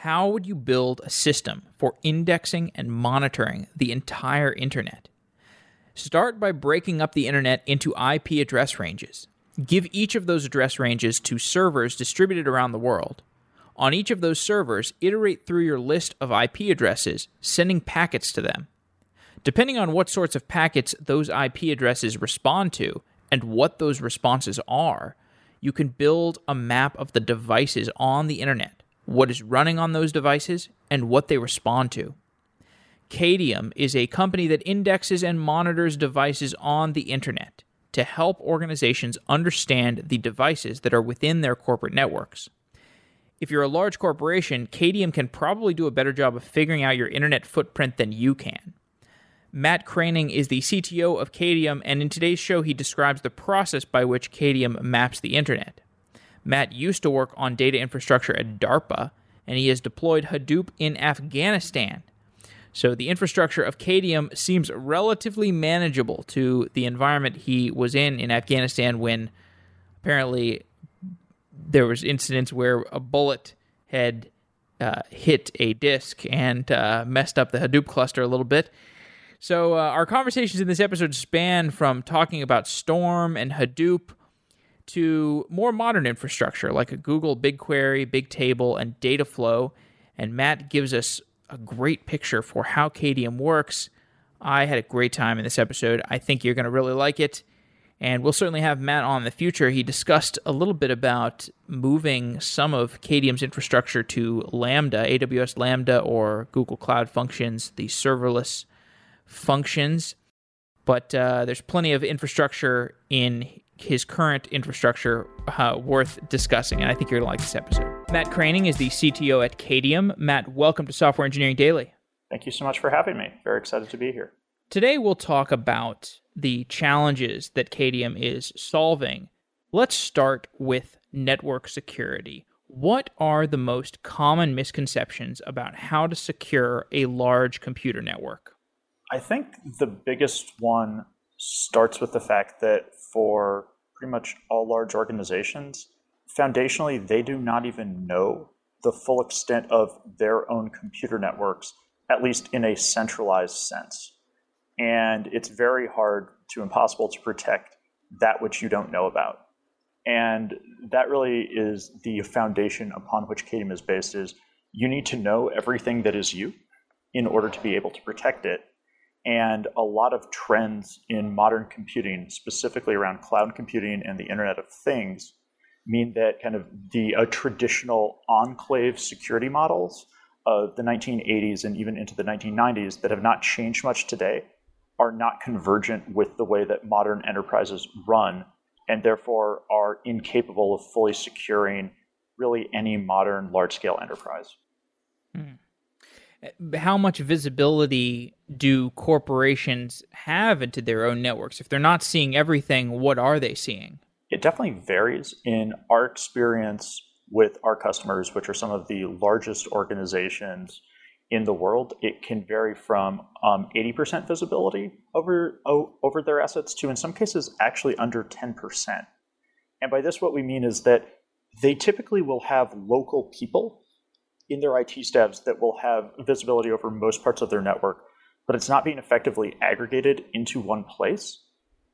How would you build a system for indexing and monitoring the entire internet? Start by breaking up the internet into IP address ranges. Give each of those address ranges to servers distributed around the world. On each of those servers, iterate through your list of IP addresses, sending packets to them. Depending on what sorts of packets those IP addresses respond to and what those responses are, you can build a map of the devices on the internet, what is running on those devices, and what they respond to. Qadium is a company that indexes and monitors devices on the internet to help organizations understand the devices that are within their corporate networks. If you're a large corporation, Qadium can probably do a better job of figuring out your internet footprint than you can. Matt Kraning is the CTO of Qadium, and in today's show, he describes the process by which Qadium maps the internet. Matt used to work on data infrastructure at DARPA, and he has deployed Hadoop in Afghanistan. So the infrastructure of Qadium seems relatively manageable to the environment he was in in Afghanistan when apparently there was incidents where a bullet had uh, hit a disk and uh, messed up the Hadoop cluster a little bit. So, uh, our conversations in this episode span from talking about Storm and Hadoop to more modern infrastructure like a Google BigQuery, Bigtable, and Dataflow. And Matt gives us a great picture for how Qadium works. I had a great time in this episode. I think you're going to really like it. And we'll certainly have Matt on in the future. He discussed a little bit about moving some of Qadium's infrastructure to Lambda, AWS Lambda, or Google Cloud Functions, the serverless functions, but uh, there's plenty of infrastructure in his current infrastructure uh, worth discussing, and I think you're going to like this episode. Matt Kraning is the CTO at Qadium. Matt, welcome to Software Engineering Daily. Thank you so much for having me. Very excited to be here. Today, we'll talk about the challenges that Qadium is solving. Let's start with network security. What are the most common misconceptions about how to secure a large computer network? I think the biggest one starts with the fact that for pretty much all large organizations, foundationally, they do not even know the full extent of their own computer networks, at least in a centralized sense. And it's very hard to impossible to protect that which you don't know about. And that really is the foundation upon which Qadium is based is you need to know everything that is you in order to be able to protect it and a lot of trends in modern computing, specifically around cloud computing and the Internet of Things, mean that kind of the uh, traditional enclave security models of the 1980s and even into the 1990s that have not changed much today are not convergent with the way that modern enterprises run and therefore are incapable of fully securing really any modern large scale enterprise. Hmm how much visibility do corporations have into their own networks? If they're not seeing everything, what are they seeing? It definitely varies. In our experience with our customers, which are some of the largest organizations in the world, it can vary from um, 80% visibility over, over their assets to, in some cases, actually under 10%. And by this, what we mean is that they typically will have local people in their IT staffs that will have visibility over most parts of their network, but it's not being effectively aggregated into one place.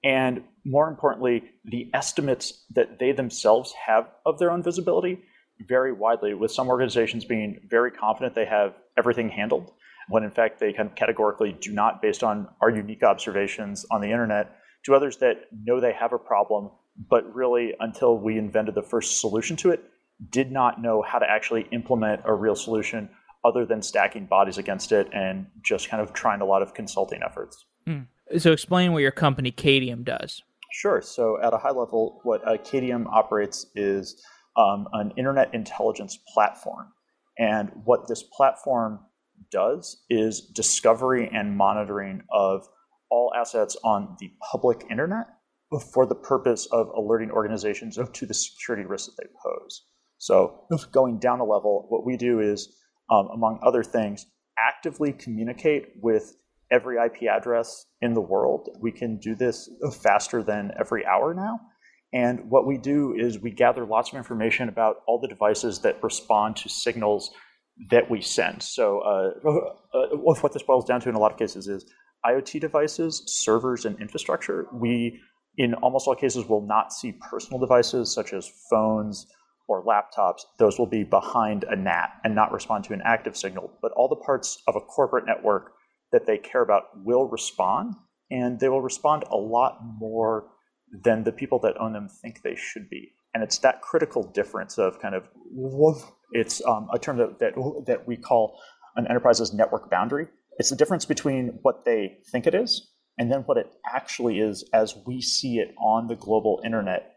And more importantly, the estimates that they themselves have of their own visibility vary widely, with some organizations being very confident they have everything handled, when in fact they kind of categorically do not, based on our unique observations on the internet, to others that know they have a problem, but really until we invented the first solution to it, did not know how to actually implement a real solution other than stacking bodies against it and just kind of trying a lot of consulting efforts. Mm. So, explain what your company Qadium does. Sure. So, at a high level, what uh, Qadium operates is um, an internet intelligence platform. And what this platform does is discovery and monitoring of all assets on the public internet for the purpose of alerting organizations to the security risks that they pose. So going down a level, what we do is, um, among other things, actively communicate with every IP address in the world. We can do this faster than every hour now. And what we do is we gather lots of information about all the devices that respond to signals that we send. So uh, uh, what this boils down to in a lot of cases is IoT devices, servers, and infrastructure. We, in almost all cases, will not see personal devices such as phones or laptops. Those will be behind a NAT and not respond to an active signal. But all the parts of a corporate network that they care about will respond, and they will respond a lot more than the people that own them think they should be. And it's that critical difference of kind of it's um, a term that, that that we call an enterprise's network boundary. It's the difference between what they think it is and then what it actually is as we see it on the global internet.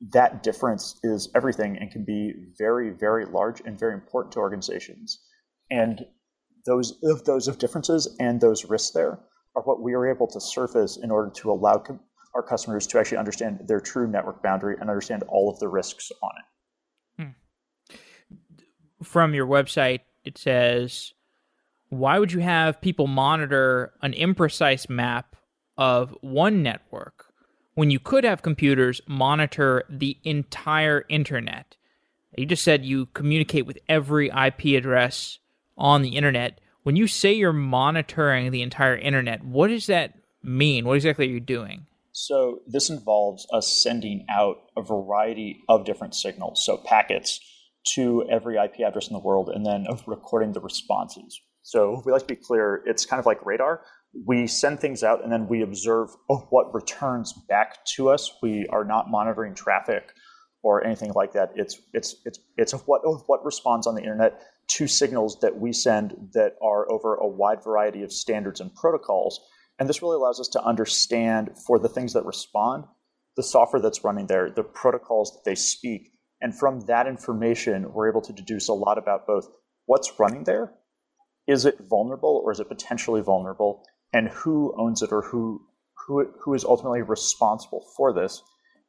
That difference is everything and can be very, very large and very important to organizations. And those of those of differences and those risks there are what we are able to surface in order to allow com- our customers to actually understand their true network boundary and understand all of the risks on it. Hmm. From your website, it says, why would you have people monitor an imprecise map of one network when you could have computers monitor the entire internet? You just said you communicate with every IP address on the internet. When you say you're monitoring the entire internet, what does that mean? What exactly are you doing? So, this involves us sending out a variety of different signals, so packets to every IP address in the world, and then recording the responses. So, we like to be clear, it's kind of like radar. We send things out and then we observe oh, what returns back to us. We are not monitoring traffic or anything like that. It's it's it's it's what what responds on the internet to signals that we send that are over a wide variety of standards and protocols. And this really allows us to understand for the things that respond, the software that's running there, the protocols that they speak. And from that information, we're able to deduce a lot about both what's running there, is it vulnerable or is it potentially vulnerable, and who owns it or who who, who is ultimately responsible for this.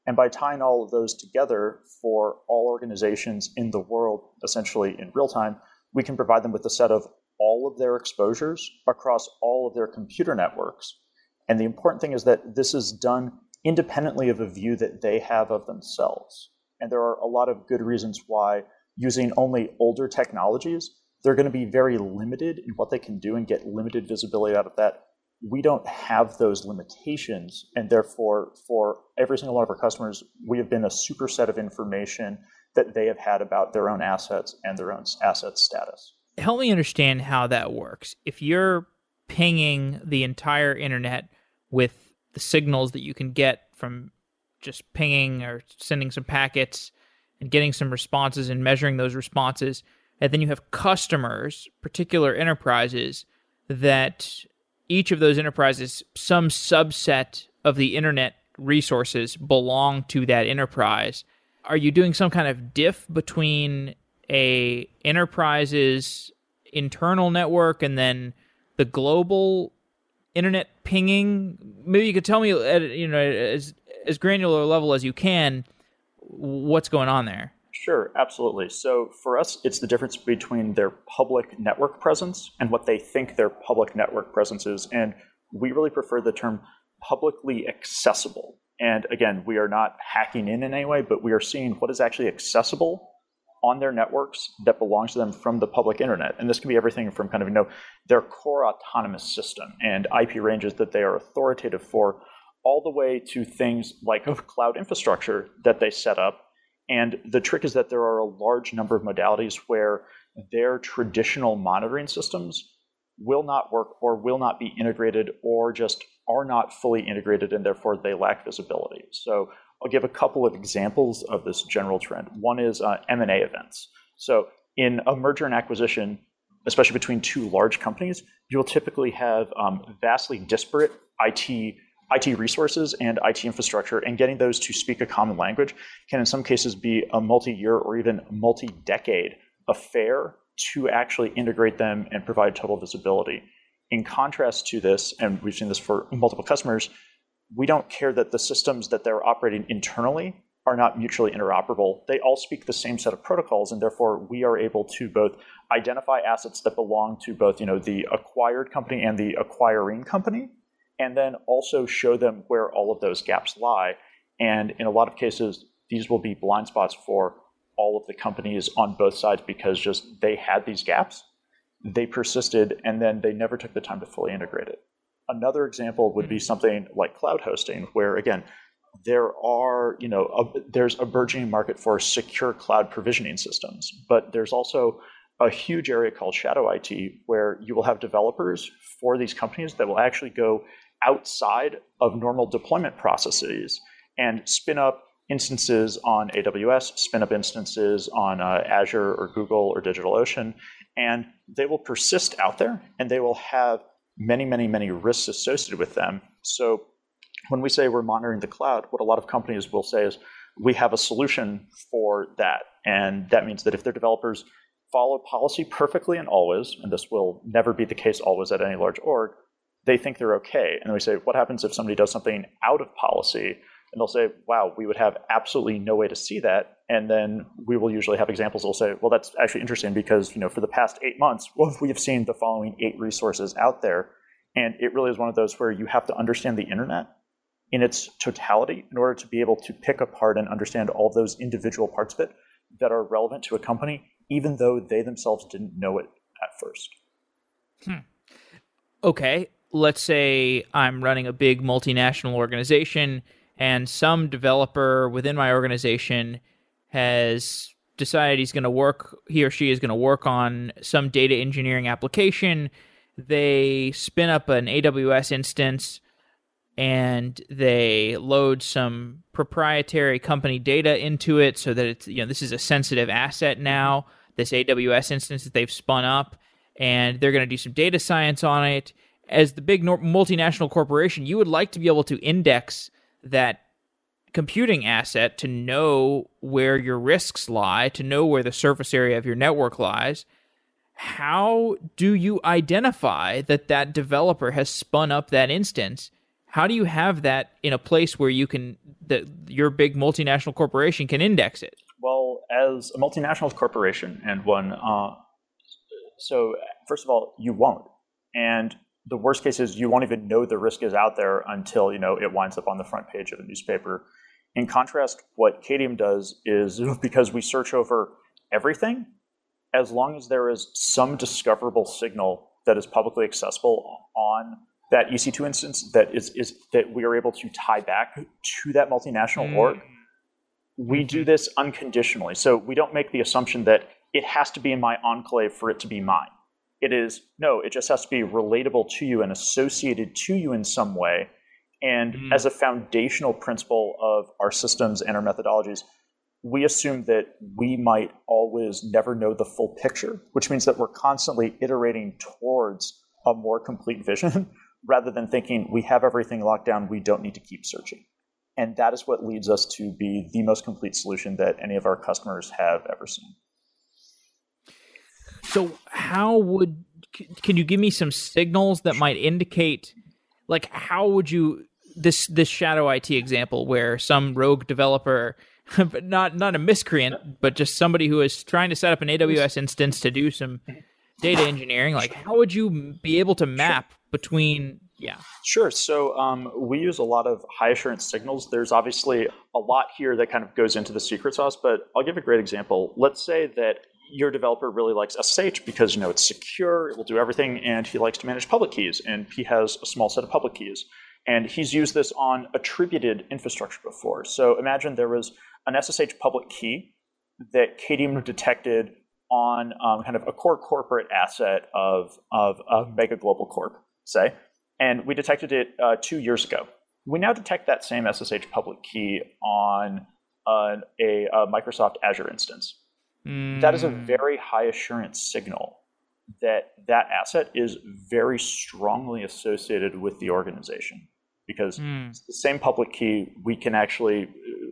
And by tying all of those together for all organizations in the world, essentially in real time, we can provide them with a set of all of their exposures across all of their computer networks. And the important thing is that this is done independently of a view that they have of themselves. And there are a lot of good reasons why using only older technologies, they're going to be very limited in what they can do and get limited visibility out of that. We don't have those limitations. And therefore, for every single one of our customers, we have been a superset of information that they have had about their own assets and their own asset status. Help me understand how that works. If you're pinging the entire internet with the signals that you can get from just pinging or sending some packets and getting some responses and measuring those responses, and then you have customers, particular enterprises, that each of those enterprises, some subset of the internet resources belong to that enterprise are you doing some kind of diff between a enterprise's internal network and then the global internet pinging? Maybe you could tell me at you know as as granular level as you can what's going on there. Sure, absolutely. So for us, it's the difference between their public network presence and what they think their public network presence is. And we really prefer the term publicly accessible. And again, we are not hacking in in any way, but we are seeing what is actually accessible on their networks that belongs to them from the public internet. And this can be everything from kind of, you know, their core autonomous system and IP ranges that they are authoritative for, all the way to things like cloud infrastructure that they set up. And the trick is that there are a large number of modalities where their traditional monitoring systems will not work or will not be integrated or just are not fully integrated and therefore they lack visibility. So I'll give a couple of examples of this general trend. One is uh, M&A events. So in a merger and acquisition, especially between two large companies, you'll typically have um, vastly disparate IT IT resources and IT infrastructure, and getting those to speak a common language can, in some cases, be a multi-year or even multi-decade affair to actually integrate them and provide total visibility. In contrast to this, and we've seen this for multiple customers, we don't care that the systems that they're operating internally are not mutually interoperable. They all speak the same set of protocols, and therefore we are able to both identify assets that belong to both you know, the acquired company and the acquiring company, and then also show them where all of those gaps lie. And in a lot of cases, these will be blind spots for all of the companies on both sides because just they had these gaps. They persisted and then they never took the time to fully integrate it. Another example would be mm-hmm. something like cloud hosting, where again, there are, you know, a, there's a burgeoning market for secure cloud provisioning systems, but there's also a huge area called shadow IT where you will have developers for these companies that will actually go outside of normal deployment processes and spin up instances on AWS, spin up instances on uh, Azure or Google or DigitalOcean, and they will persist out there and they will have many, many, many risks associated with them. So when we say we're monitoring the cloud, what a lot of companies will say is we have a solution for that. And that means that if their developers follow policy perfectly and always, and this will never be the case always at any large org, they think they're okay. And then we say, what happens if somebody does something out of policy? And they'll say, wow, we would have absolutely no way to see that. And then we will usually have examples that will say, well, that's actually interesting because, you know, for the past eight months, well, we have seen the following eight resources out there. And it really is one of those where you have to understand the internet in its totality in order to be able to pick apart and understand all those individual parts of it that are relevant to a company, even though they themselves didn't know it at first. Hmm. Okay, let's say I'm running a big multinational organization and some developer within my organization has decided he's going to work he or she is going to work on some data engineering application. They spin up an AWS instance and they load some proprietary company data into it so that it's you know this is a sensitive asset now this AWS instance that they've spun up and they're going to do some data science on it as the big multinational corporation, you would like to be able to index that computing asset to know where your risks lie, to know where the surface area of your network lies. How do you identify that that developer has spun up that instance? How do you have that in a place where you can that your big multinational corporation can index it? Well, as a multinational corporation and one, uh, so first of all, you won't, and the worst case is you won't even know the risk is out there until you know it winds up on the front page of a newspaper. In contrast, what Qadium does is because we search over everything, as long as there is some discoverable signal that is publicly accessible on that EC2 instance that is, is that we are able to tie back to that multinational mm. org, we mm-hmm. do this unconditionally. So we don't make the assumption that it has to be in my enclave for it to be mine. It is no, it just has to be relatable to you and associated to you in some way. And mm. as a foundational principle of our systems and our methodologies, we assume that we might always never know the full picture, which means that we're constantly iterating towards a more complete vision rather than thinking we have everything locked down, we don't need to keep searching. And that is what leads us to be the most complete solution that any of our customers have ever seen. So how would can you give me some signals that might indicate like how would you this this shadow IT example where some rogue developer but not not a miscreant but just somebody who is trying to set up an AWS instance to do some data engineering like how would you be able to map between yeah. Sure. So um, we use a lot of high assurance signals. There's obviously a lot here that kind of goes into the secret sauce but i'll give a great example. Let's say that your developer really likes SSH because you know it's secure, it will do everything, and he likes to manage public keys, and he has a small set of public keys. And he's used this on attributed infrastructure before. So imagine there was an SSH public key that Qadium detected on um, kind of a core corporate asset of, of a mega global corp, say, and we detected it uh, two years ago. We now detect that same SSH public key on uh, a, a Microsoft Azure instance. Mm. That is a hmm. very high assurance signal that that asset is very strongly associated with the organization because mm. it's the same public key we can actually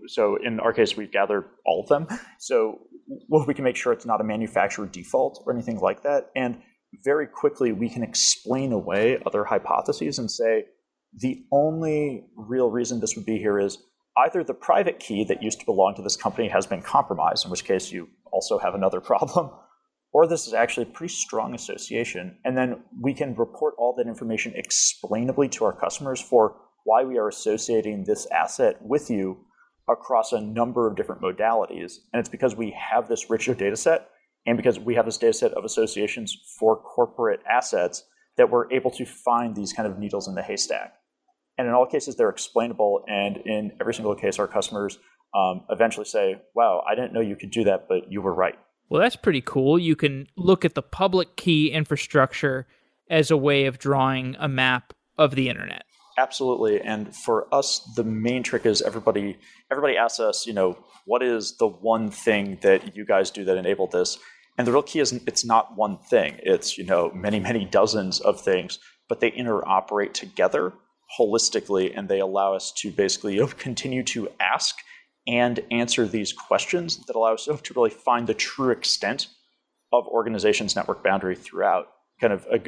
so in our case we gather all of them so well, we can make sure it's not a manufacturer default or anything like that and very quickly we can explain away other hypotheses and say the only real reason this would be here is either the private key that used to belong to this company has been compromised in which case you also have another problem, or this is actually a pretty strong association. And then we can report all that information explainably to our customers for why we are associating this asset with you across a number of different modalities. And it's because we have this richer data set and because we have this data set of associations for corporate assets that we're able to find these kind of needles in the haystack. And in all cases, they're explainable. And in every single case, our customers um, eventually say, wow, I didn't know you could do that, but you were right. Well, that's pretty cool. You can look at the public key infrastructure as a way of drawing a map of the internet. Absolutely. And for us, the main trick is everybody everybody asks us, you know, what is the one thing that you guys do that enabled this? And the real key is it's not one thing. It's, you know, many, many dozens of things, but they interoperate together holistically and they allow us to basically continue to ask and answer these questions that allow us to really find the true extent of organizations' network boundary throughout. Kind of a,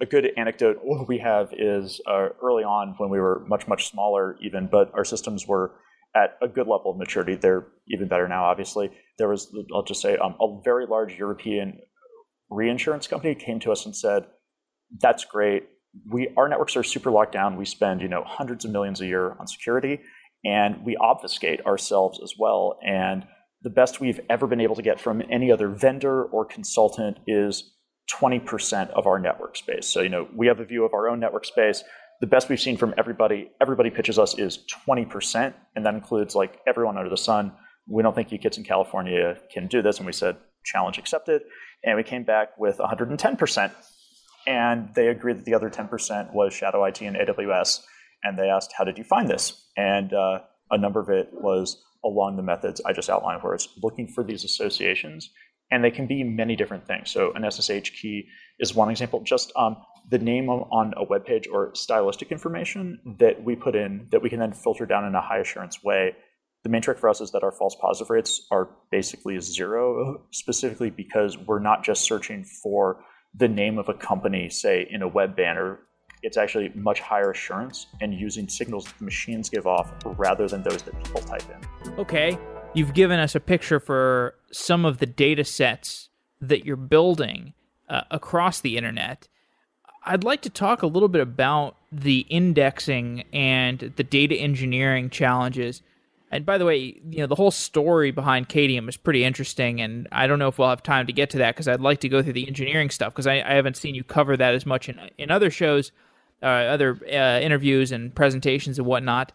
a good anecdote we have is uh, early on when we were much, much smaller, even, but our systems were at a good level of maturity. They're even better now, obviously. There was, I'll just say, um, a very large European reinsurance company came to us and said, "That's great. We our networks are super locked down. We spend you know hundreds of millions a year on security, and we obfuscate ourselves as well. And the best we've ever been able to get from any other vendor or consultant is 20% of our network space. So, you know, we have a view of our own network space. The best we've seen from everybody, everybody pitches us is 20%, and that includes like everyone under the sun. We don't think you kids in California can do this. And we said, challenge accepted. And we came back with 110%. And they agreed that the other 10% was Shadow IT and AWS and they asked, "How did you find this?" And uh, a number of it was along the methods I just outlined, where it's looking for these associations, and they can be many different things. So an SSH key is one example. Just um, the name on a web page or stylistic information that we put in that we can then filter down in a high assurance way. The main trick for us is that our false positive rates are basically zero, specifically because we're not just searching for the name of a company, say in a web banner it's actually much higher assurance and using signals that machines give off rather than those that people type in. Okay, you've given us a picture for some of the data sets that you're building uh, across the internet. I'd like to talk a little bit about the indexing and the data engineering challenges. And by the way, you know, the whole story behind Qadium is pretty interesting, and I don't know if we'll have time to get to that because I'd like to go through the engineering stuff because I, I, haven't seen you cover that as much in in other shows uh, other uh, interviews and presentations and whatnot.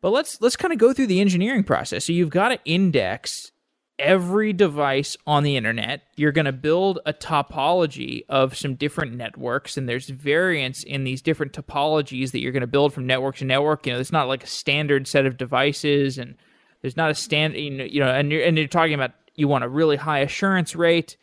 But let's let's kind of go through the engineering process. So you've got to index every device on the internet. You're going to build a topology of some different networks, and there's variance in these different topologies that you're going to build from network to network. You know, it's not like a standard set of devices, and there's not a standard. You know, and you're and you're talking about you want a really high assurance rate.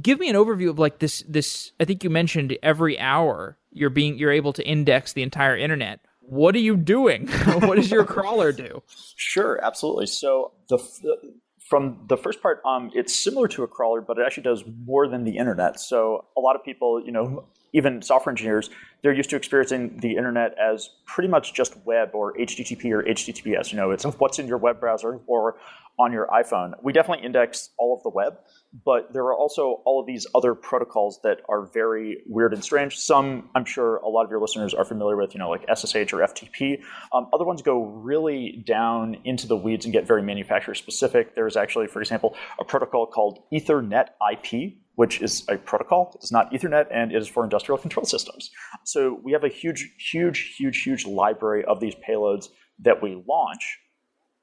Give me an overview of like this. This I think you mentioned every hour you're being you're able to index the entire internet. What are you doing? What does your crawler do? Sure absolutely. So the, the from the first part um, it's similar to a crawler but it actually does more than the internet. So a lot of people you know even software engineers they're used to experiencing the internet as pretty much just web or http or https you know it's what's in your web browser or on your iphone. We definitely index all of the web but there are also all of these other protocols that are very weird and strange. Some, I'm sure, a lot of your listeners are familiar with, you know, like SSH or FTP. Um, other ones go really down into the weeds and get very manufacturer specific. There is actually, for example, a protocol called Ethernet IP, which is a protocol. It's not Ethernet, and it is for industrial control systems. So we have a huge, huge, huge, huge library of these payloads that we launch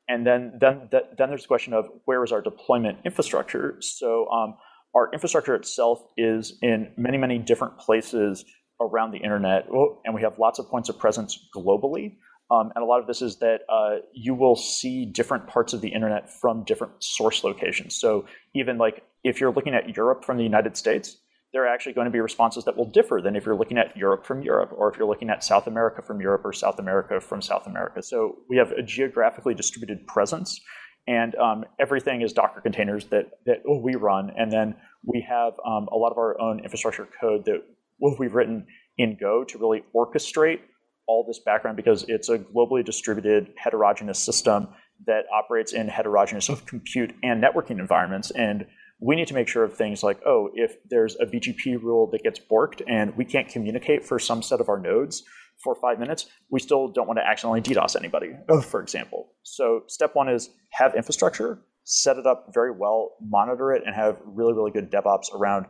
and then then then there's the question of where is our deployment infrastructure. So um, our infrastructure itself is in many many different places around the internet, and we have lots of points of presence globally. Um, and a lot of this is that uh, you will see different parts of the internet from different source locations. So even like if you're looking at Europe from the United States, there are actually going to be responses that will differ than if you're looking at Europe from Europe, or if you're looking at South America from Europe, or South America from South America. So we have a geographically distributed presence, and um, everything is Docker containers that that we run, and then we have um, a lot of our own infrastructure code that we've written in Go to really orchestrate all this background because it's a globally distributed heterogeneous system that operates in heterogeneous compute and networking environments and we need to make sure of things like, oh, if there's a BGP rule that gets borked and we can't communicate for some set of our nodes for five minutes, we still don't want to accidentally DDoS anybody, for example. So step one is have infrastructure, set it up very well, monitor it, and have really, really good DevOps around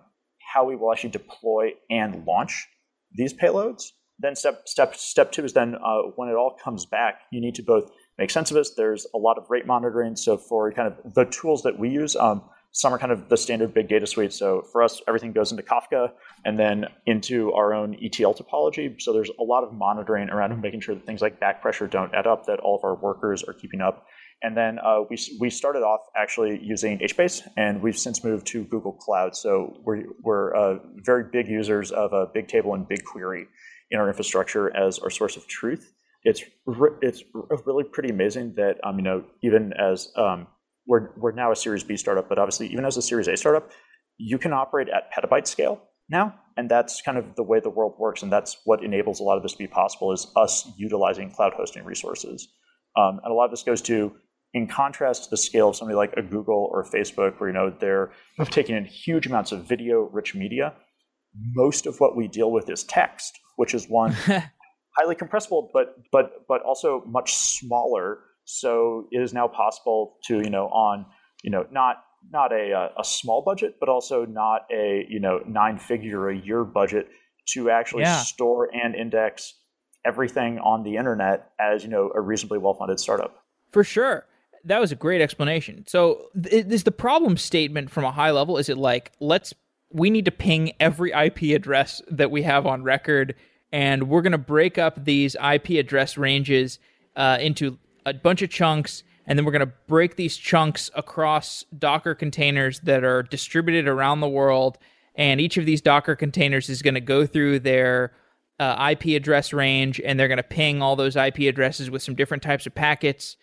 how we will actually deploy and launch these payloads. Then step step step two is then uh, when it all comes back, you need to both make sense of it. There's a lot of rate monitoring. So for kind of the tools that we use, um, some are kind of the standard big data suite. So for us, everything goes into Kafka and then into our own ETL topology. So there's a lot of monitoring around making sure that things like back pressure don't add up, that all of our workers are keeping up. And then uh, we, we started off actually using HBase, and we've since moved to Google Cloud. So we're, we're uh, very big users of a Bigtable and BigQuery in our infrastructure as our source of truth. It's, re- it's really pretty amazing that um, you know even as um, we're, we're now a Series B startup, but obviously, even as a Series A startup, you can operate at petabyte scale now. And that's kind of the way the world works. And that's what enables a lot of this to be possible is us utilizing cloud hosting resources. Um, and a lot of this goes to, in contrast to the scale of somebody like a Google or a Facebook, where you know they're taking in huge amounts of video rich media. Most of what we deal with is text, which is one highly compressible, but but but also much smaller so it is now possible to, you know, on, you know, not not a, uh, a small budget, but also not a, you know, nine figure a year budget to actually yeah. store and index everything on the internet as, you know, a reasonably well funded startup. For sure. That was a great explanation. So is the problem statement from a high level, is it like, let's, we need to ping every IP address that we have on record, and we're going to break up these IP address ranges uh, into a bunch of chunks, and then we're going to break these chunks across Docker containers that are distributed around the world. And each of these Docker containers is going to go through their uh, IP address range, and they're going to ping all those IP addresses with some different types of packets.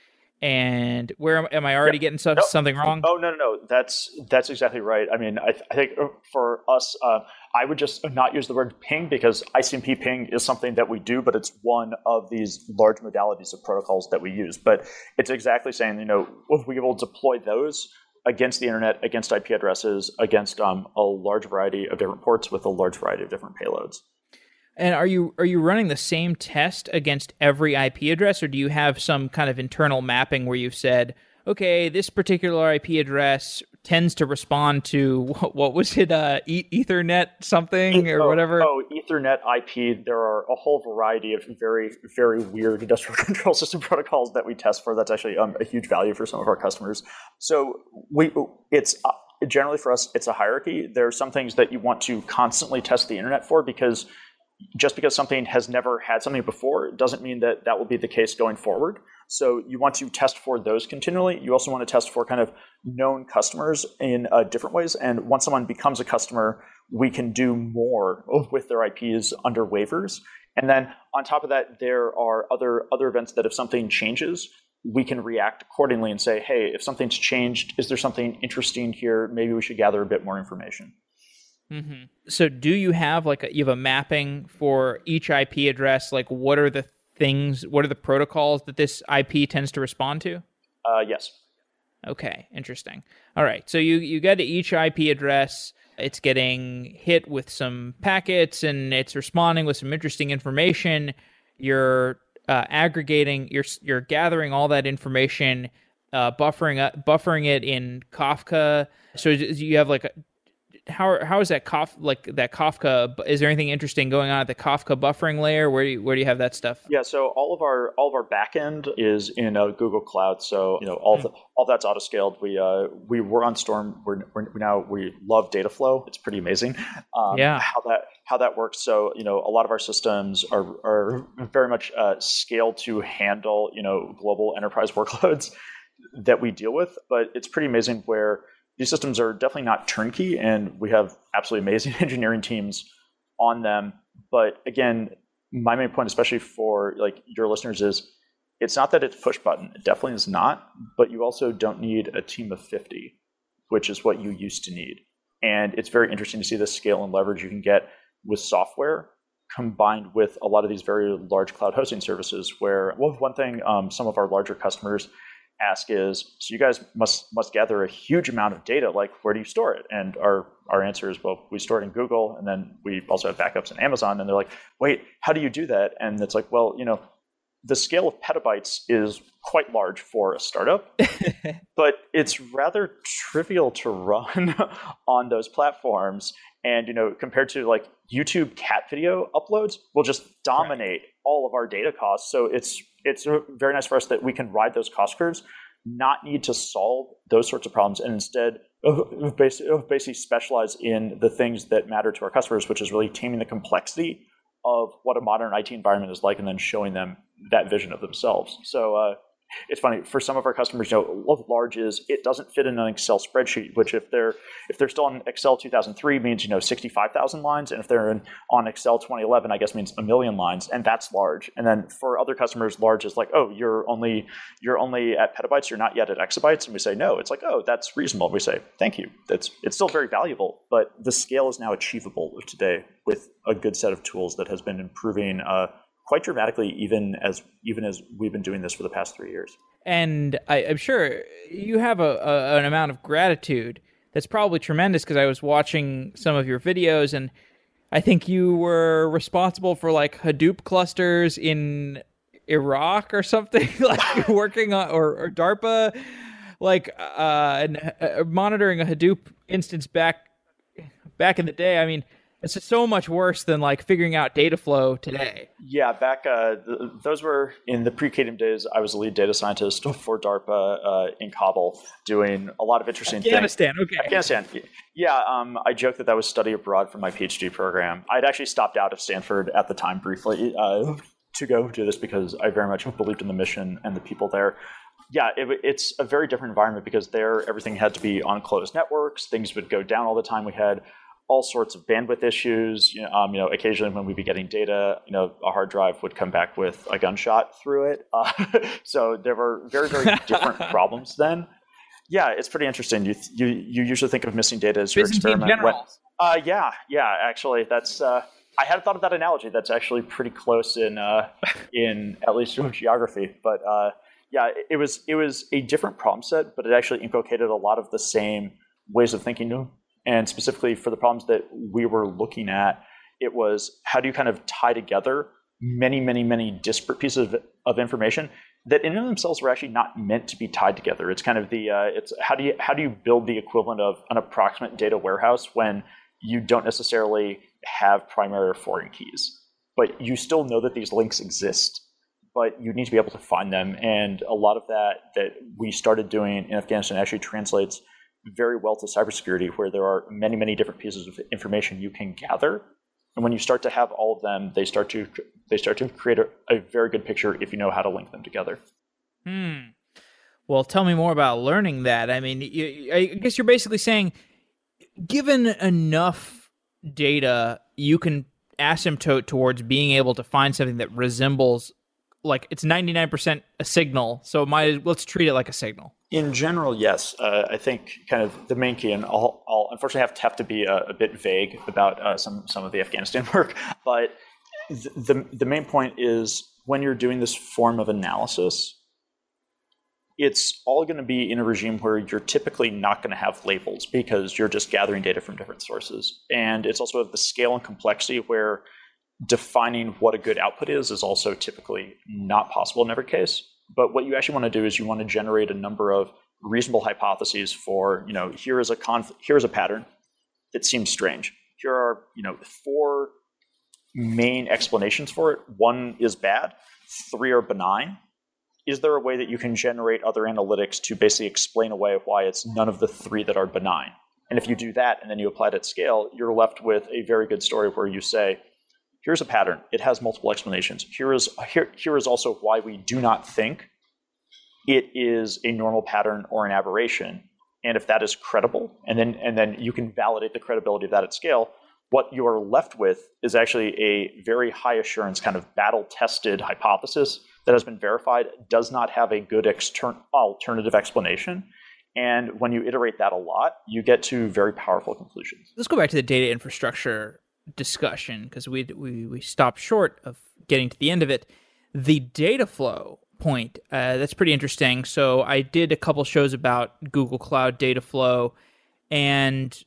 And where am, am I already getting nope. something wrong? Oh no, no, no. That's that's exactly right. I mean, I, th- I think uh, for us, uh, I would just not use the word ping because ICMP ping is something that we do, but it's one of these large modalities of protocols that we use. But it's exactly saying, you know, if we will deploy those against the internet, against IP addresses, against um, a large variety of different ports with a large variety of different payloads. And are you are you running the same test against every IP address, or do you have some kind of internal mapping where you've said, okay, this particular IP address tends to respond to what, what was it, uh, e- Ethernet something or oh, whatever? Oh, Ethernet IP. There are a whole variety of very, very weird industrial control system protocols that we test for. That's actually um, a huge value for some of our customers. So we, it's uh, generally for us, it's a hierarchy. There are some things that you want to constantly test the internet for because just because something has never had something before doesn't mean that that will be the case going forward. So you want to test for those continually. You also want to test for kind of known customers in uh, different ways. And once someone becomes a customer, we can do more with their IPs under waivers. And then on top of that, there are other other events that if something changes, we can react accordingly and say, hey, if something's changed, is there something interesting here? Maybe we should gather a bit more information. Mm-hmm. So, do you have like a, you have a mapping for each IP address? Like, what are the things? What are the protocols that this IP tends to respond to? Uh, yes. Okay, interesting. All right, so you you get to each IP address. It's getting hit with some packets, and it's responding with some interesting information. You're uh, aggregating. You're you're gathering all that information, uh, buffering uh, buffering it in Kafka. So you have like a, how how is that Kaf, like that Kafka? Is there anything interesting going on at the Kafka buffering layer? Where do you, where do you have that stuff? Yeah, so all of our all of our backend is in uh, Google Cloud. So you know all the, all that's auto scaled. We uh, we were on Storm. We're, we're now we love Dataflow. It's pretty amazing. Um, yeah, how that how that works. So you know a lot of our systems are are very much uh, scaled to handle you know global enterprise workloads that we deal with. But it's pretty amazing where these systems are definitely not turnkey, and we have absolutely amazing engineering teams on them. But again, my main point, especially for like your listeners, is it's not that it's push button. It definitely is not. But you also don't need a team of fifty, which is what you used to need. And it's very interesting to see the scale and leverage you can get with software combined with a lot of these very large cloud hosting services. Where well, one thing um, some of our larger customers ask is, so you guys must must gather a huge amount of data. Like, where do you store it? And our our answer is, well, we store it in Google, and then we also have backups in Amazon. And they're like, wait, how do you do that? And it's like, well, you know, the scale of petabytes is quite large for a startup, but it's rather trivial to run on those platforms. And you know, compared to like YouTube cat video uploads, will just dominate right. all of our data costs. So it's it's very nice for us that we can ride those cost curves, not need to solve those sorts of problems, and instead basically specialize in the things that matter to our customers, which is really taming the complexity of what a modern IT environment is like, and then showing them that vision of themselves. So uh, it's funny for some of our customers. You know, large is it doesn't fit in an Excel spreadsheet. Which if they're if they're still on Excel 2003 means you know 65,000 lines, and if they're in, on Excel 2011, I guess means a million lines, and that's large. And then for other customers, large is like, oh, you're only you're only at petabytes, you're not yet at exabytes, and we say no. It's like, oh, that's reasonable. And we say thank you. That's it's still very valuable, but the scale is now achievable today with a good set of tools that has been improving. Uh, quite dramatically, even as even as we've been doing this for the past three years. And I, am sure you have a, a, an amount of gratitude that's probably tremendous because I was watching some of your videos and I think you were responsible for like Hadoop clusters in Iraq or something, like working on or, or DARPA, like uh, and uh, monitoring a Hadoop instance back back in the day. I mean, it's so much worse than like figuring out data flow today. Yeah, back uh, th- those were in the pre-Qadium days. I was a lead data scientist for DARPA uh, in Kabul, doing a lot of interesting Afghanistan, things. Afghanistan, okay. Afghanistan. Yeah, um, I joked that that was study abroad for my PhD program. I'd actually stopped out of Stanford at the time briefly uh, to go do this because I very much believed in the mission and the people there yeah, it, it's a very different environment because there everything had to be on closed networks. Things would go down all the time. We had all sorts of bandwidth issues. You know, um, you know, occasionally when we'd be getting data, you know, a hard drive would come back with a gunshot through it. Uh, so there were very, very different problems then. Yeah, it's pretty interesting. You you you usually think of missing data as your experiment. When, uh, yeah, yeah. Actually, that's. Uh, I hadn't thought of that analogy. That's actually pretty close in uh, in at least geography. But uh, yeah, it was it was a different problem set, but it actually inculcated a lot of the same ways of thinking and specifically for the problems that we were looking at, it was how do you kind of tie together many, many, many disparate pieces of, of information that in and of themselves were actually not meant to be tied together. It's kind of the uh, it's how do you how do you build the equivalent of an approximate data warehouse when you don't necessarily have primary or foreign keys, but you still know that these links exist, but you need to be able to find them. And a lot of that that we started doing in Afghanistan actually translates very well to cybersecurity, where there are many, many different pieces of information you can gather. And when you start to have all of them, they start to they start to create a, a very good picture if you know how to link them together. Hmm. Well, tell me more about learning that. I mean, you, I guess you're basically saying, given enough data, you can asymptote towards being able to find something that resembles like it's 99% a signal so might let's treat it like a signal. In general yes. Uh, i think kind of the main key and i'll, I'll unfortunately have to have to be a, a bit vague about uh, some some of the afghanistan work but the, the, the main point is when you're doing this form of analysis it's all going to be in a regime where you're typically not going to have labels because you're just gathering data from different sources. And it's also of the scale and complexity where defining what a good output is is also typically not possible in every case. But what you actually want to do is you want to generate a number of reasonable hypotheses for, you know, here is a conf- here is a pattern that seems strange. Here are, you know, four main explanations for it. One is bad, three are benign. Is there a way that you can generate other analytics to basically explain away why it's none of the three that are benign? And if you do that and then you apply it at scale, you're left with a very good story where you say, here's a pattern. It has multiple explanations. Here is, here, here is also why we do not think it is a normal pattern or an aberration. And if that is credible, and then, and then you can validate the credibility of that at scale, what you are left with is actually a very high assurance kind of battle tested hypothesis that has been verified, does not have a good extern- alternative explanation. And when you iterate that a lot, you get to very powerful conclusions. Let's go back to the data infrastructure discussion because we, we we stopped short of getting to the end of it. The data flow point. Uh, that's pretty interesting. So I did a couple shows about Google Cloud Dataflow, and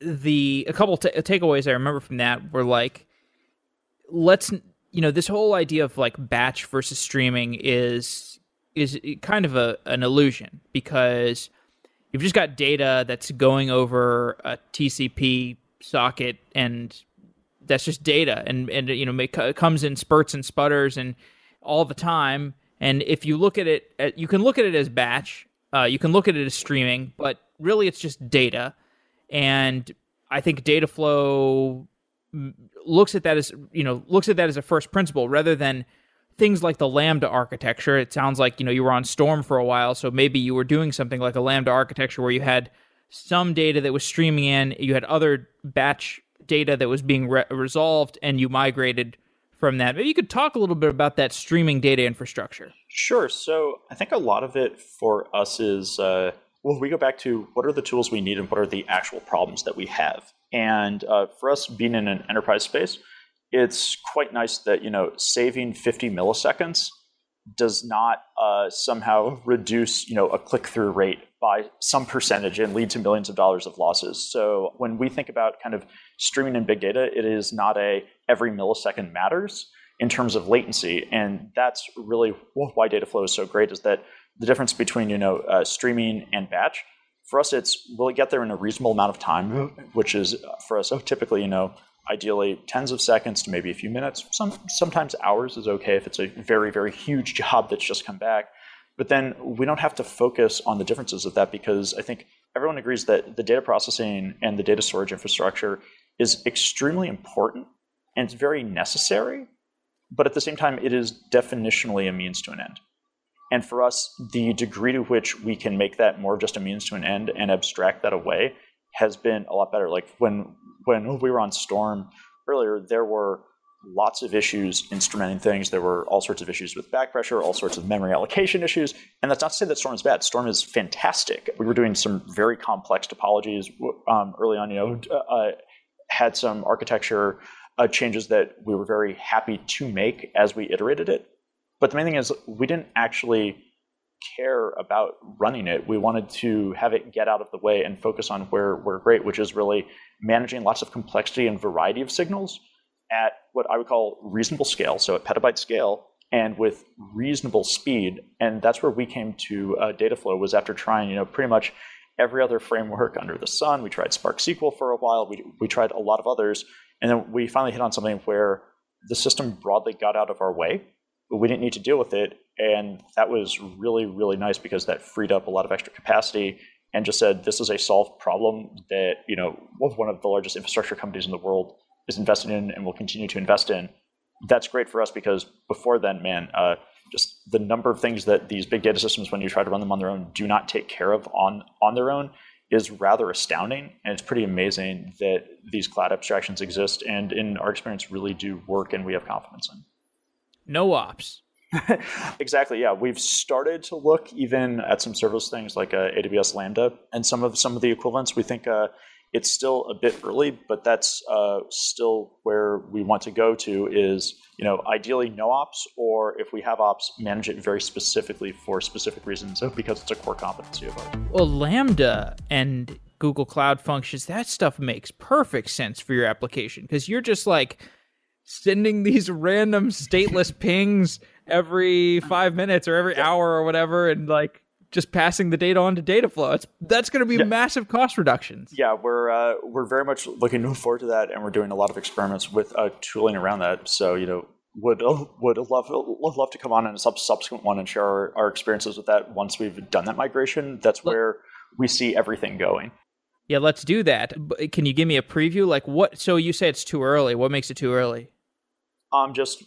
the a couple t- takeaways I remember from that were like, let's you know this whole idea of like batch versus streaming is is kind of a an illusion because you've just got data that's going over a TCP socket and that's just data. And and you know it comes in spurts and sputters and all the time. And if you look at it uh, you can look at it as batch uh, you can look at it as streaming but really it's just data. And i think data flow looks at that as you know looks at that as a first principle rather than things like the lambda architecture. It sounds like you know you were on storm for a while so maybe you were doing something like a lambda architecture where you had some data that was streaming in you had other batch data that was being re- resolved and you migrated from that. Maybe you could talk a little bit about that streaming data infrastructure. Sure. So i think a lot of it for us is uh, well we go back to what are the tools we need and what are the actual problems that we have. And uh, for us being in an enterprise space, it's quite nice that you know saving 50 milliseconds does not uh, somehow reduce you know a click through rate by some percentage and lead to millions of dollars of losses. So when we think about kind of streaming and big data, it is not a every millisecond matters in terms of latency, and that's really why Dataflow is so great. Is that the difference between you know uh, streaming and batch for us, it's will it get there in a reasonable amount of time, which is uh, for us oh, typically, you know, ideally tens of seconds to maybe a few minutes. Some sometimes hours is okay if it's a very very huge job that's just come back. But then we don't have to focus on the differences of that because I think everyone agrees that the data processing and the data storage infrastructure is extremely important and it's very necessary. But at the same time, it is definitionally a means to an end. And for us, the degree to which we can make that more just a means to an end and abstract that away has been a lot better. Like when when we were on Storm earlier, there were lots of issues instrumenting things. There were all sorts of issues with back pressure, all sorts of memory allocation issues. And that's not to say that Storm is bad. Storm is fantastic. We were doing some very complex topologies um, early on. You know, uh, uh, had some architecture uh, changes that we were very happy to make as we iterated it. But the main thing is, we didn't actually care about running it. We wanted to have it get out of the way and focus on where we're great, which is really managing lots of complexity and variety of signals at what I would call reasonable scale, so at petabyte scale, and with reasonable speed. And that's where we came to uh, Dataflow was after trying, you know, pretty much every other framework under the sun. We tried Spark SQL for a while. We we tried a lot of others, and then we finally hit on something where the system broadly got out of our way but we didn't need to deal with it. And that was really, really nice because that freed up a lot of extra capacity and just said this is a solved problem that, you know, one of the largest infrastructure companies in the world is invested in and will continue to invest in. That's great for us because before then, man, uh, just the number of things that these big data systems, when you try to run them on their own, do not take care of on on their own is rather astounding. And it's pretty amazing that these cloud abstractions exist and, in our experience, really do work and we have confidence in no ops. exactly. Yeah, we've started to look even at some serverless things like uh, AWS Lambda and some of some of the equivalents. We think uh, it's still a bit early, but that's uh, still where we want to go to. Is you know ideally no ops, or if we have ops, manage it very specifically for specific reasons because it's a core competency of ours. Well, Lambda and Google Cloud Functions, that stuff makes perfect sense for your application because you're just like sending these random stateless pings every five minutes or every hour or whatever, and like just passing the data on to Dataflow. It's that's going to be yeah. massive cost reductions. Yeah, we're uh, we're very much looking forward to that, and we're doing a lot of experiments with uh, tooling around that. So you know, would would love love to come on in a subsequent one and share our, our experiences with that once we've done that migration. That's where we see everything going. Yeah, let's do that. Can you give me a preview? Like what? So you say it's too early. What makes it too early? Um, just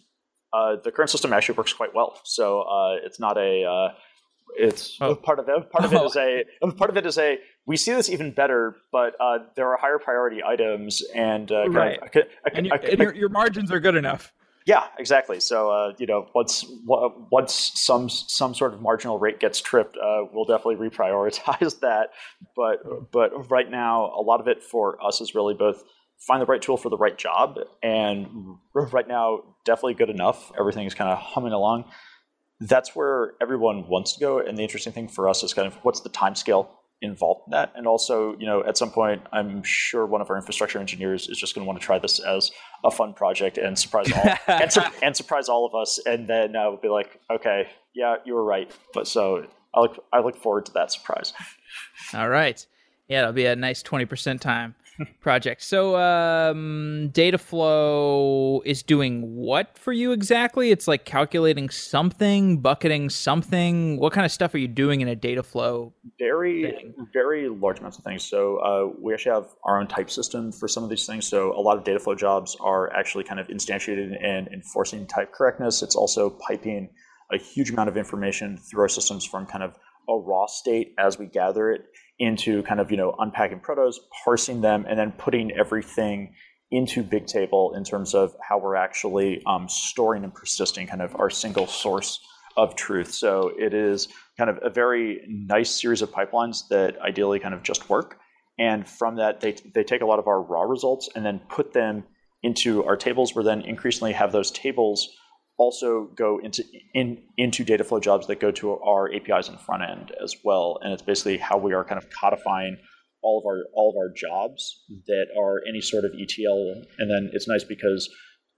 uh, the current system actually works quite well. So uh, it's not a. Uh, it's oh. part of it. Part of it is a. Part of it is a. We see this even better, but uh, there are higher priority items, and uh, right. Of, and, your, and your, your margins are good enough. Yeah, exactly. So uh, you know, once once some some sort of marginal rate gets tripped, uh, we'll definitely reprioritize that. But but right now, a lot of it for us is really both find the right tool for the right job. And right now, definitely good enough. Everything is kind of humming along. that's where everyone wants to go. And the interesting thing for us is kind of what's the time scale involved in that. And also, you know, at some point, I'm sure one of our infrastructure engineers is just going to want to try this as a fun project and surprise all and, and, surprise all of us. And then uh, we'll be like, okay, yeah, you were right. But so I look I look forward to that surprise. All right, yeah, it'll be a nice twenty percent time project. So, um, Dataflow is doing what for you exactly? It's like calculating something, bucketing something. What kind of stuff are you doing in a Dataflow? Very, thing? very large amounts of things. So, uh, we actually have our own type system for some of these things. So, a lot of Dataflow jobs are actually kind of instantiated and enforcing type correctness. It's also piping a huge amount of information through our systems from kind of a raw state as we gather it into kind of you know unpacking protos, parsing them, and then putting everything into Bigtable in terms of how we're actually um, storing and persisting kind of our single source of truth. So it is kind of a very nice series of pipelines that ideally kind of just work. And from that, they, they take a lot of our raw results and then put them into our tables, where then increasingly have those tables also go into in, into Dataflow jobs that go to our APIs and front end as well. And it's basically how we are kind of codifying all of our all of our jobs that are any sort of ETL. And then it's nice because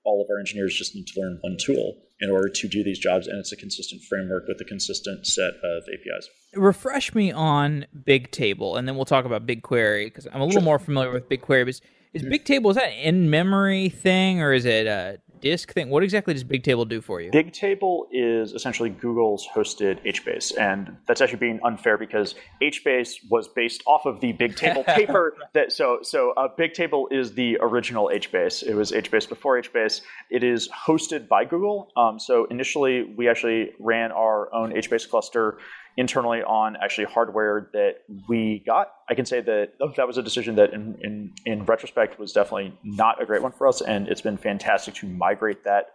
all of our engineers just need to learn one tool in order to do these jobs, and it's a consistent framework with a consistent set of APIs. Refresh me on Bigtable, and then we'll talk about BigQuery because I'm a little sure. more familiar with BigQuery. But is, is mm-hmm. Bigtable is that an in-memory thing, or is it a disk thing? What exactly does Bigtable do for you? Bigtable is essentially Google's hosted HBase, and that's actually being unfair because HBase was based off of the Bigtable paper. That so so uh, Bigtable is the original HBase. It was HBase before HBase. It is hosted by Google. Um, so initially, we actually ran our own HBase cluster internally on actually hardware that we got. I can say that oh, that was a decision that, in, in, in retrospect, was definitely not a great one for us, and it's been fantastic to migrate that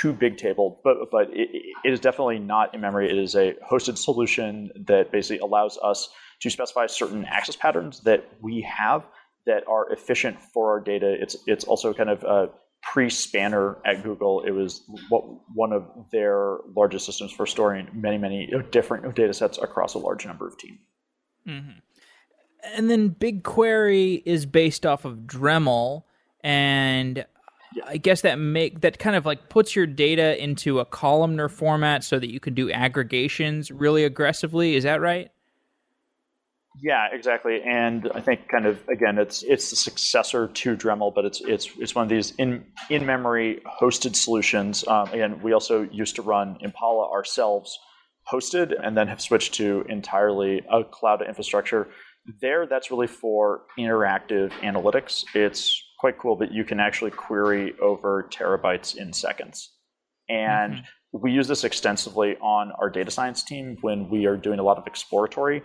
to Bigtable. But but it, it is definitely not in memory. It is a hosted solution that basically allows us to specify certain access patterns that we have that are efficient for our data. It's it's also kind of uh, pre-Spanner at Google, it was what, one of their largest systems for storing many, many different data sets across a large number of teams. Mm-hmm. And then BigQuery is based off of Dremel, and yeah. I guess that make that kind of like puts your data into a columnar format so that you can do aggregations really aggressively. Is that right? Yeah, exactly. And I think kind of again, it's it's the successor to Dremel, but it's it's it's one of these in in memory hosted solutions. Um, again, we also used to run Impala ourselves hosted, and then have switched to entirely a cloud infrastructure. There, that's really for interactive analytics. It's quite cool that you can actually query over terabytes in seconds, and mm-hmm. we use this extensively on our data science team when we are doing a lot of exploratory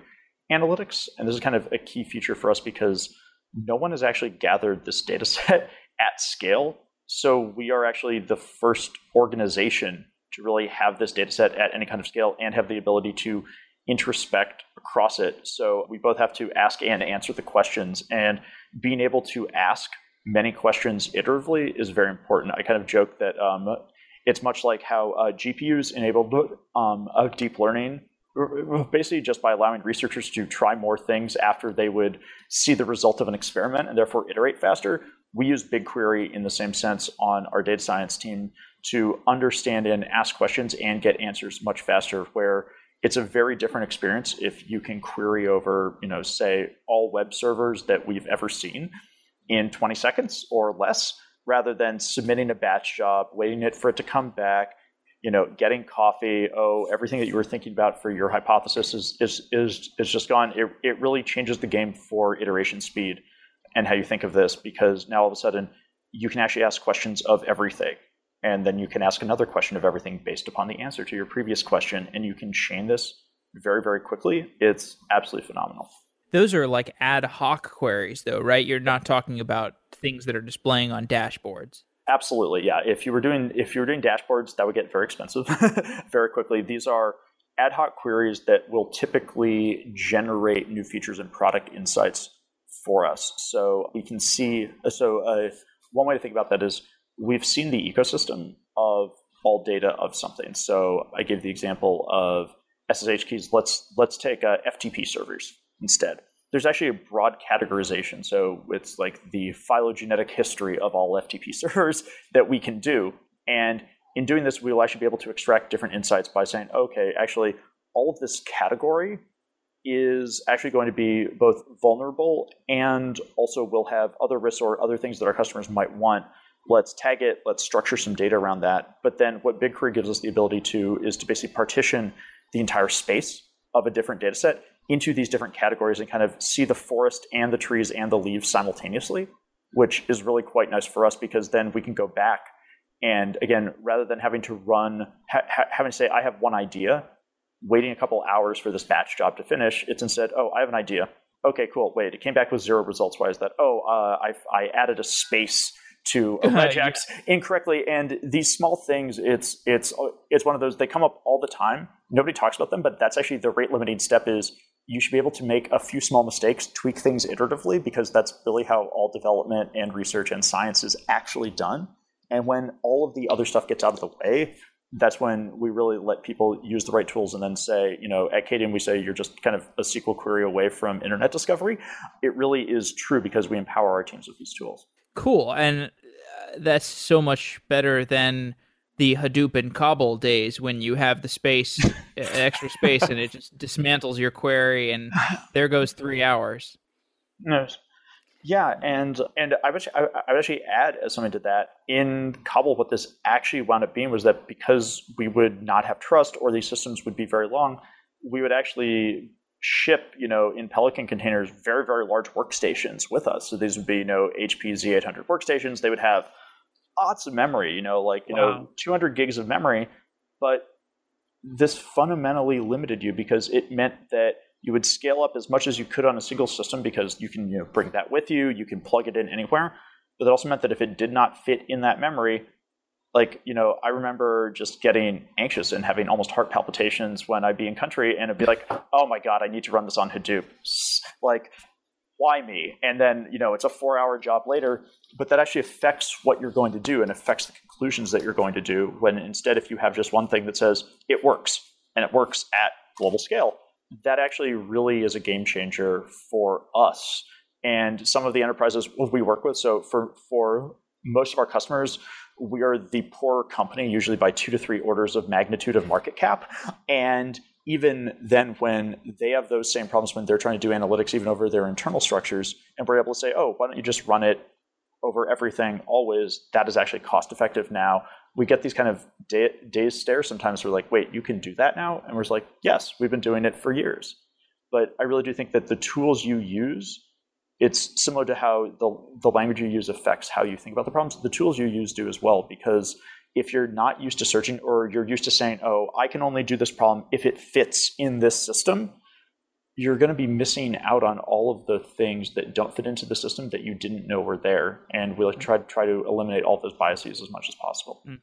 analytics. And this is kind of a key feature for us because no one has actually gathered this data set at scale. So we are actually the first organization to really have this data set at any kind of scale and have the ability to introspect across it. So we both have to ask and answer the questions. And being able to ask many questions iteratively is very important. I kind of joke that um, it's much like how uh, GPUs enabled um, deep learning basically just by allowing researchers to try more things after they would see the result of an experiment and therefore iterate faster. We use BigQuery in the same sense on our data science team to understand and ask questions and get answers much faster where it's a very different experience if you can query over, you know, say all web servers that we've ever seen in 20 seconds or less rather than submitting a batch job, waiting it for it to come back, you know, getting coffee, oh, everything that you were thinking about for your hypothesis is is is, is just gone. It, it really changes the game for iteration speed and how you think of this because now all of a sudden you can actually ask questions of everything. And then you can ask another question of everything based upon the answer to your previous question. And you can chain this very, very quickly. It's absolutely phenomenal. Those are like ad hoc queries, though, right? You're not talking about things that are displaying on dashboards. Absolutely, yeah. If you were doing if you were doing dashboards, that would get very expensive very quickly. These are ad hoc queries that will typically generate new features and product insights for us. So we can see. So uh, one way to think about that is we've seen the ecosystem of all data of something. So I gave the example of SSH keys. Let's let's take uh, FTP servers instead. There's actually a broad categorization. So it's like the phylogenetic history of all FTP servers that we can do. And in doing this, we will actually be able to extract different insights by saying, okay, actually, all of this category is actually going to be both vulnerable and also will have other risks or other things that our customers might want. Let's tag it, let's structure some data around that. But then what BigQuery gives us the ability to is to basically partition the entire space of a different data set into these different categories and kind of see the forest and the trees and the leaves simultaneously, which is really quite nice for us because then we can go back and again, rather than having to run, ha- having to say, I have one idea, waiting a couple hours for this batch job to finish. It's instead, oh, I have an idea. Okay, cool. Wait, it came back with zero results. Why is that? Oh, uh, I, I added a space to a regex yeah. incorrectly. And these small things, it's it's it's one of those. They come up all the time. Nobody talks about them, but that's actually the rate limiting step. Is you should be able to make a few small mistakes, tweak things iteratively, because that's really how all development and research and science is actually done. And when all of the other stuff gets out of the way, that's when we really let people use the right tools and then say, you know, at Qadium we say you're just kind of a SQL query away from internet discovery. It really is true because we empower our teams with these tools. Cool. And uh, that's so much better than the Hadoop and Kabul days when you have the space, extra space, and it just dismantles your query and there goes three hours. No, yeah, and and I would actually, I would actually add something to that. In Kabul, what this actually wound up being was that because we would not have trust, or these systems would be very long, we would actually ship, you know, in Pelican containers, very very large workstations with us. So these would be, you know, HP Z800 workstations. They would have lots of memory, you know, like you wow. know, 200 gigs of memory, but this fundamentally limited you because it meant that you would scale up as much as you could on a single system because you can you know, bring that with you, you can plug it in anywhere. But it also meant that if it did not fit in that memory, like, you know, I remember just getting anxious and having almost heart palpitations when I'd be in country and it'd be like, oh my God, I need to run this on Hadoop. Like, why me? And then, you know, it's a four hour job later, but that actually affects what you're going to do and affects the conclusions that you're going to do. When instead, if you have just one thing that says it works and it works at global scale, that actually really is a game changer for us and some of the enterprises we work with. So for for most of our customers, we are the poorer company, usually by two to three orders of magnitude of market cap. And even then, when they have those same problems when they're trying to do analytics, even over their internal structures, and we're able to say, oh, why don't you just run it over everything always? That is actually cost effective now we get these kind of day, days stares sometimes. We're like, wait, you can do that now? And we're like, yes, we've been doing it for years. But I really do think that the tools you use, it's similar to how the, the language you use affects how you think about the problems. The tools you use do as well, because if you're not used to searching or you're used to saying, oh, I can only do this problem if it fits in this system, you're going to be missing out on all of the things that don't fit into the system that you didn't know were there. And we'll try to try to eliminate all those biases as much as possible. Mm.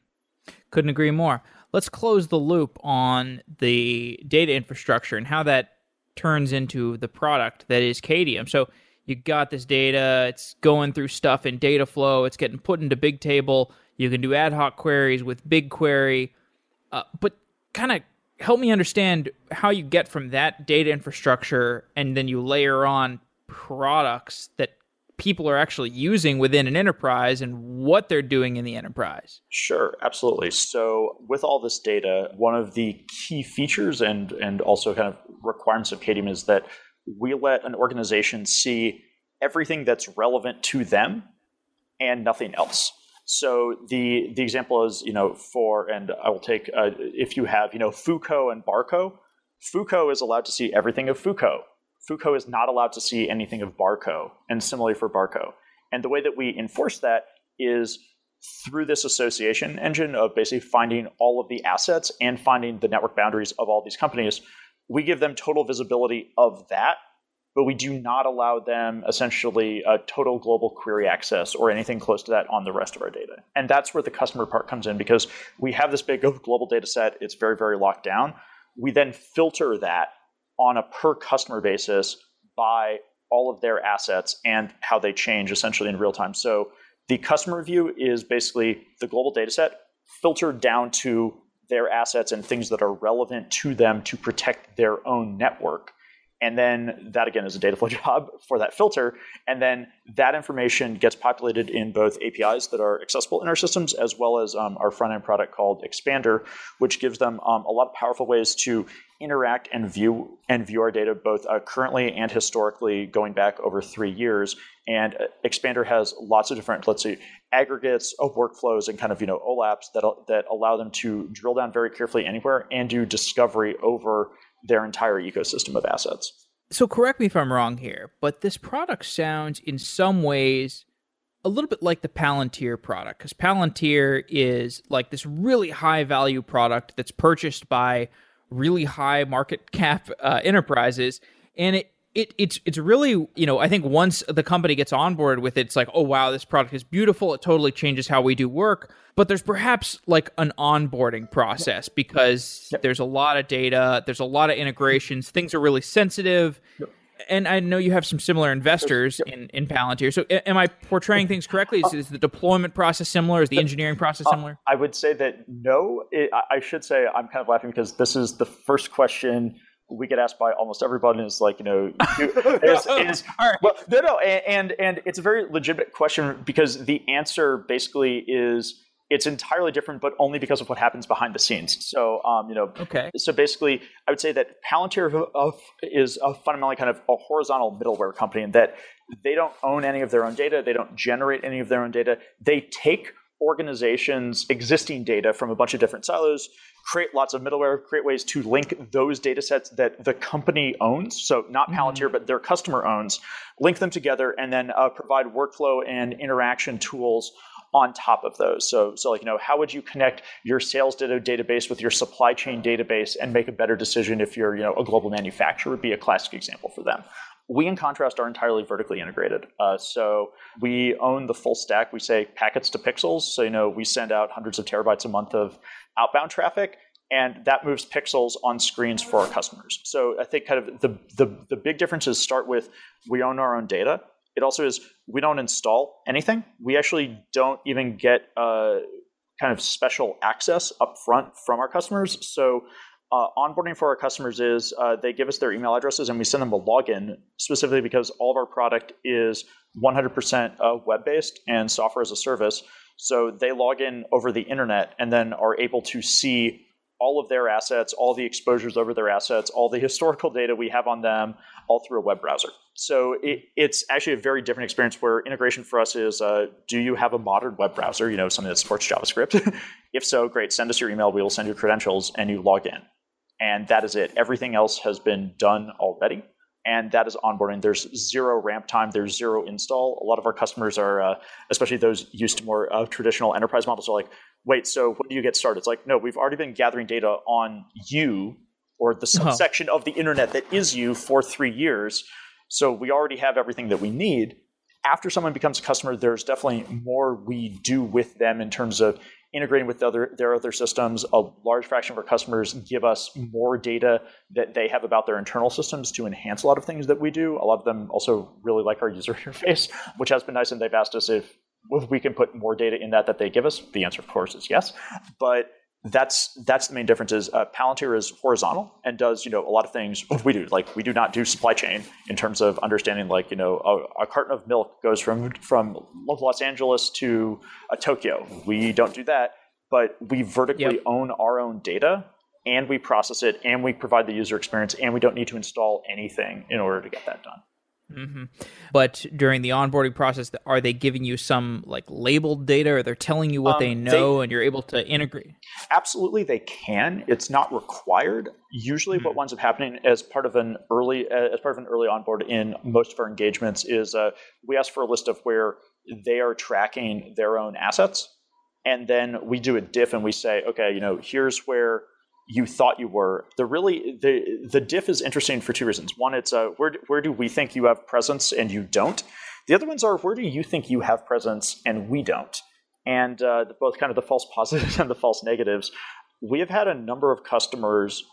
Couldn't agree more. Let's close the loop on the data infrastructure and how that turns into the product that is Qadium. So you got this data, it's going through stuff in Dataflow, it's getting put into Bigtable. You can do ad hoc queries with BigQuery, uh, but kind of help me understand how you get from that data infrastructure and then you layer on products that people are actually using within an enterprise and what they're doing in the enterprise. Sure, absolutely. So with all this data, one of the key features and and also kind of requirements of Qadium is that we let an organization see everything that's relevant to them and nothing else. So the the example is you know for and I will take uh, if you have you know Fuko and Barco, Fuko is allowed to see everything of Fuko. Fuko is not allowed to see anything of Barco, and similarly for Barco. And the way that we enforce that is through this association engine of basically finding all of the assets and finding the network boundaries of all these companies. We give them total visibility of that but we do not allow them essentially a total global query access or anything close to that on the rest of our data. And that's where the customer part comes in because we have this big global data set, it's very, very locked down. We then filter that on a per customer basis by all of their assets and how they change essentially in real time. So the customer view is basically the global data set filtered down to their assets and things that are relevant to them to protect their own network. And then that again is a Dataflow job for that filter. And then that information gets populated in both APIs that are accessible in our systems, as well as um, our front end product called Expander, which gives them um, a lot of powerful ways to interact and view and view our data both uh, currently and historically going back over three years. And uh, Expander has lots of different, let's say, aggregates of workflows and kind of you know OLAPs that that allow them to drill down very carefully anywhere and do discovery over their entire ecosystem of assets. So correct me if I'm wrong here, but this product sounds in some ways a little bit like the Palantir product because Palantir is like this really high value product that's purchased by really high market cap uh, enterprises and it it it's it's really you know I think once the company gets on board with it, it's like oh wow this product is beautiful. It totally changes how we do work. But there's perhaps like an onboarding process because yep. there's a lot of data, there's a lot of integrations, things are really sensitive. Yep. And I know you have some similar investors yep. in, in Palantir. So, am I portraying things correctly? Is, is, the deployment process similar? Is the engineering process uh, similar? I would say that no. It, I should say I'm kind of laughing because this is the first question we get asked by almost everybody is like you know is, is, right. well no no and, and and it's a very legitimate question because the answer basically is it's entirely different but only because of what happens behind the scenes. So um, you know okay. so basically i would say that palantir is a fundamentally kind of a horizontal middleware company in that they don't own any of their own data they don't generate any of their own data. They take organizations existing data from a bunch of different silos create lots of middleware, create ways to link those data sets that the company owns, so not mm-hmm. Palantir, mm-hmm. but their customer owns, link them together, and then uh, provide workflow and interaction tools on top of those. So, so like you know, how would you connect your sales data database with your supply chain database and make a better decision if you're you know a global manufacturer? Would be a classic example for them. We, in contrast, are entirely vertically integrated. Uh, so we own the full stack. We say packets to pixels. So you know, we send out hundreds of terabytes a month of outbound traffic, and that moves pixels on screens for our customers. So I think kind of the, the, the big differences start with we own our own data. It also is we don't install anything. We actually don't even get uh, kind of special access up front from our customers. So uh, onboarding for our customers is uh, they give us their email addresses and we send them a login specifically because all of our product is 100% uh, web based and software as a service. So they log in over the internet and then are able to see all of their assets, all the exposures over their assets, all the historical data we have on them, all through a web browser. So it, it's actually a very different experience where integration for us is uh, do you have a modern web browser, you know, something that supports JavaScript? if so, great, send us your email, we will send you credentials, and you log in. And that is it. Everything else has been done already and that is onboarding. There's zero ramp time. There's zero install. A lot of our customers are, uh, especially those used to more uh, traditional enterprise models, are like, wait, so when do you get started? It's like, no, we've already been gathering data on you or the uh-huh. subsection oh. of the internet that is you for three years. So we already have everything that we need. After someone becomes a customer, there's definitely more we do with them in terms of integrating with other, their other systems. A large fraction of our customers give us more data that they have about their internal systems to enhance a lot of things that we do. A lot of them also really like our user interface, which has been nice, and they've asked us if we can put more data in that that they give us. The answer, of course, is yes. But that's that's the main difference is uh, Palantir is horizontal and does you know a lot of things we do. Like we do not do supply chain in terms of understanding like you know a, a carton of milk goes from from Los Angeles to uh, Tokyo. We don't do that but we vertically yep. own our own data and we process it and we provide the user experience and we don't need to install anything in order to get that done Mm-hmm. But during the onboarding process, are they giving you some like labeled data, or they're telling you what um, they know, they, and you're able to integrate? Absolutely, they can. It's not required. Usually, mm-hmm. what winds up happening as part of an early as part of an early onboard in most of our engagements is uh, we ask for a list of where they are tracking their own assets, and then we do a diff and we say, okay, you know, here's where you thought you were. The really the the diff is interesting for two reasons. One, it's uh, where where do we think you have presence and you don't. The other ones are where do you think you have presence and we don't. And uh, both kind of the false positives and the false negatives. We have had a number of customers,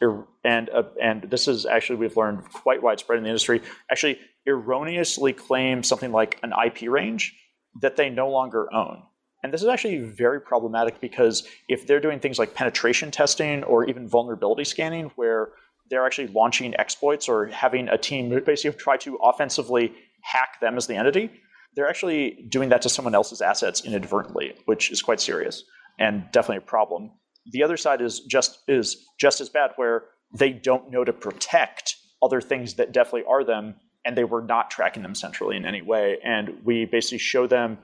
and uh, and this is actually we've learned quite widespread in the industry. Actually, erroneously claim something like an IP range that they no longer own. And this is actually very problematic because if they're doing things like penetration testing or even vulnerability scanning, where they're actually launching exploits or having a team basically try to offensively hack them as the entity, they're actually doing that to someone else's assets inadvertently, which is quite serious and definitely a problem. The other side is just is just as bad, where they don't know to protect other things that definitely are them, and they were not tracking them centrally in any way. And we basically show them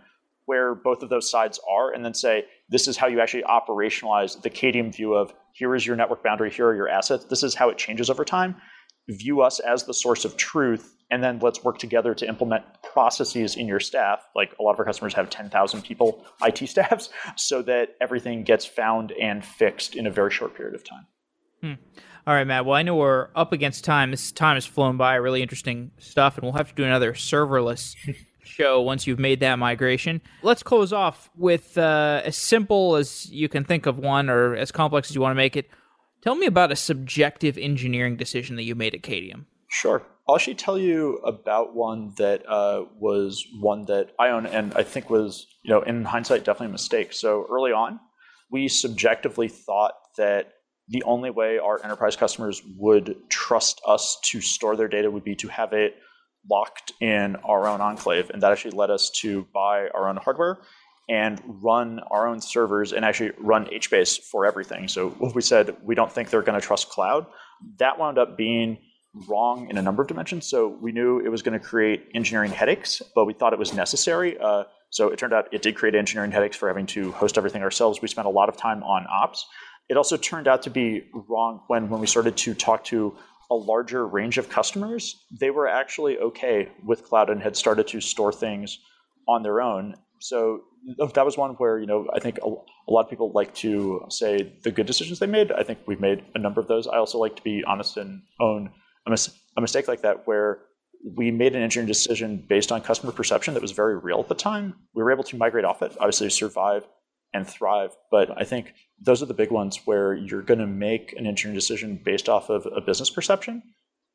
where both of those sides are, and then say, this is how you actually operationalize the Qadium view of here is your network boundary, here are your assets. This is how it changes over time. View us as the source of truth, and then let's work together to implement processes in your staff. Like a lot of our customers have 10,000 people IT staffs, so that everything gets found and fixed in a very short period of time. Hmm. All right, Matt. Well, I know we're up against time. This time has flown by. Really interesting stuff, and we'll have to do another serverless show once you've made that migration. Let's close off with uh, as simple as you can think of one, or as complex as you want to make it. Tell me about a subjective engineering decision that you made at Qadium. Sure. I'll actually tell you about one that uh, was one that I own and I think was, you know, in hindsight, definitely a mistake. So early on, we subjectively thought that the only way our enterprise customers would trust us to store their data would be to have it locked in our own enclave. And that actually led us to buy our own hardware and run our own servers and actually run HBase for everything. So we said we don't think they're going to trust cloud. That wound up being wrong in a number of dimensions. So we knew it was going to create engineering headaches, but we thought it was necessary. Uh, so it turned out it did create engineering headaches for having to host everything ourselves. We spent a lot of time on ops. It also turned out to be wrong when, when we started to talk to a larger range of customers. They were actually okay with cloud and had started to store things on their own. So that was one where you know I think a, a, lot of people like to say the good decisions they made. I think we've made a number of those. I also like to be honest and own a, mis- a mistake like that where we made an engineering decision based on customer perception that was very real at the time. We were able to migrate off it, obviously survive and thrive. But I think those are the big ones where you're going to make an engineering decision based off of a business perception.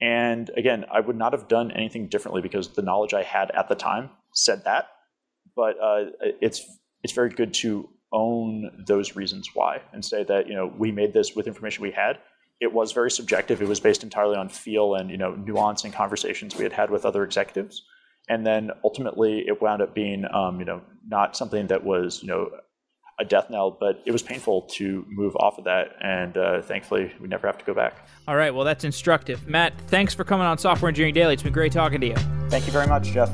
And again, I would not have done anything differently because the knowledge I had at the time said that. But uh, it's it's very good to own those reasons why and say that you know we made this with information we had. It was very subjective. It was based entirely on feel and you know nuance and conversations we had had with other executives. And then ultimately, it wound up being um, you know not something that was you know a death knell, but it was painful to move off of that. And uh, thankfully, we never have to go back. All right. Well, that's instructive. Matt, thanks for coming on Software Engineering Daily. It's been great talking to you. Thank you very much, Jeff.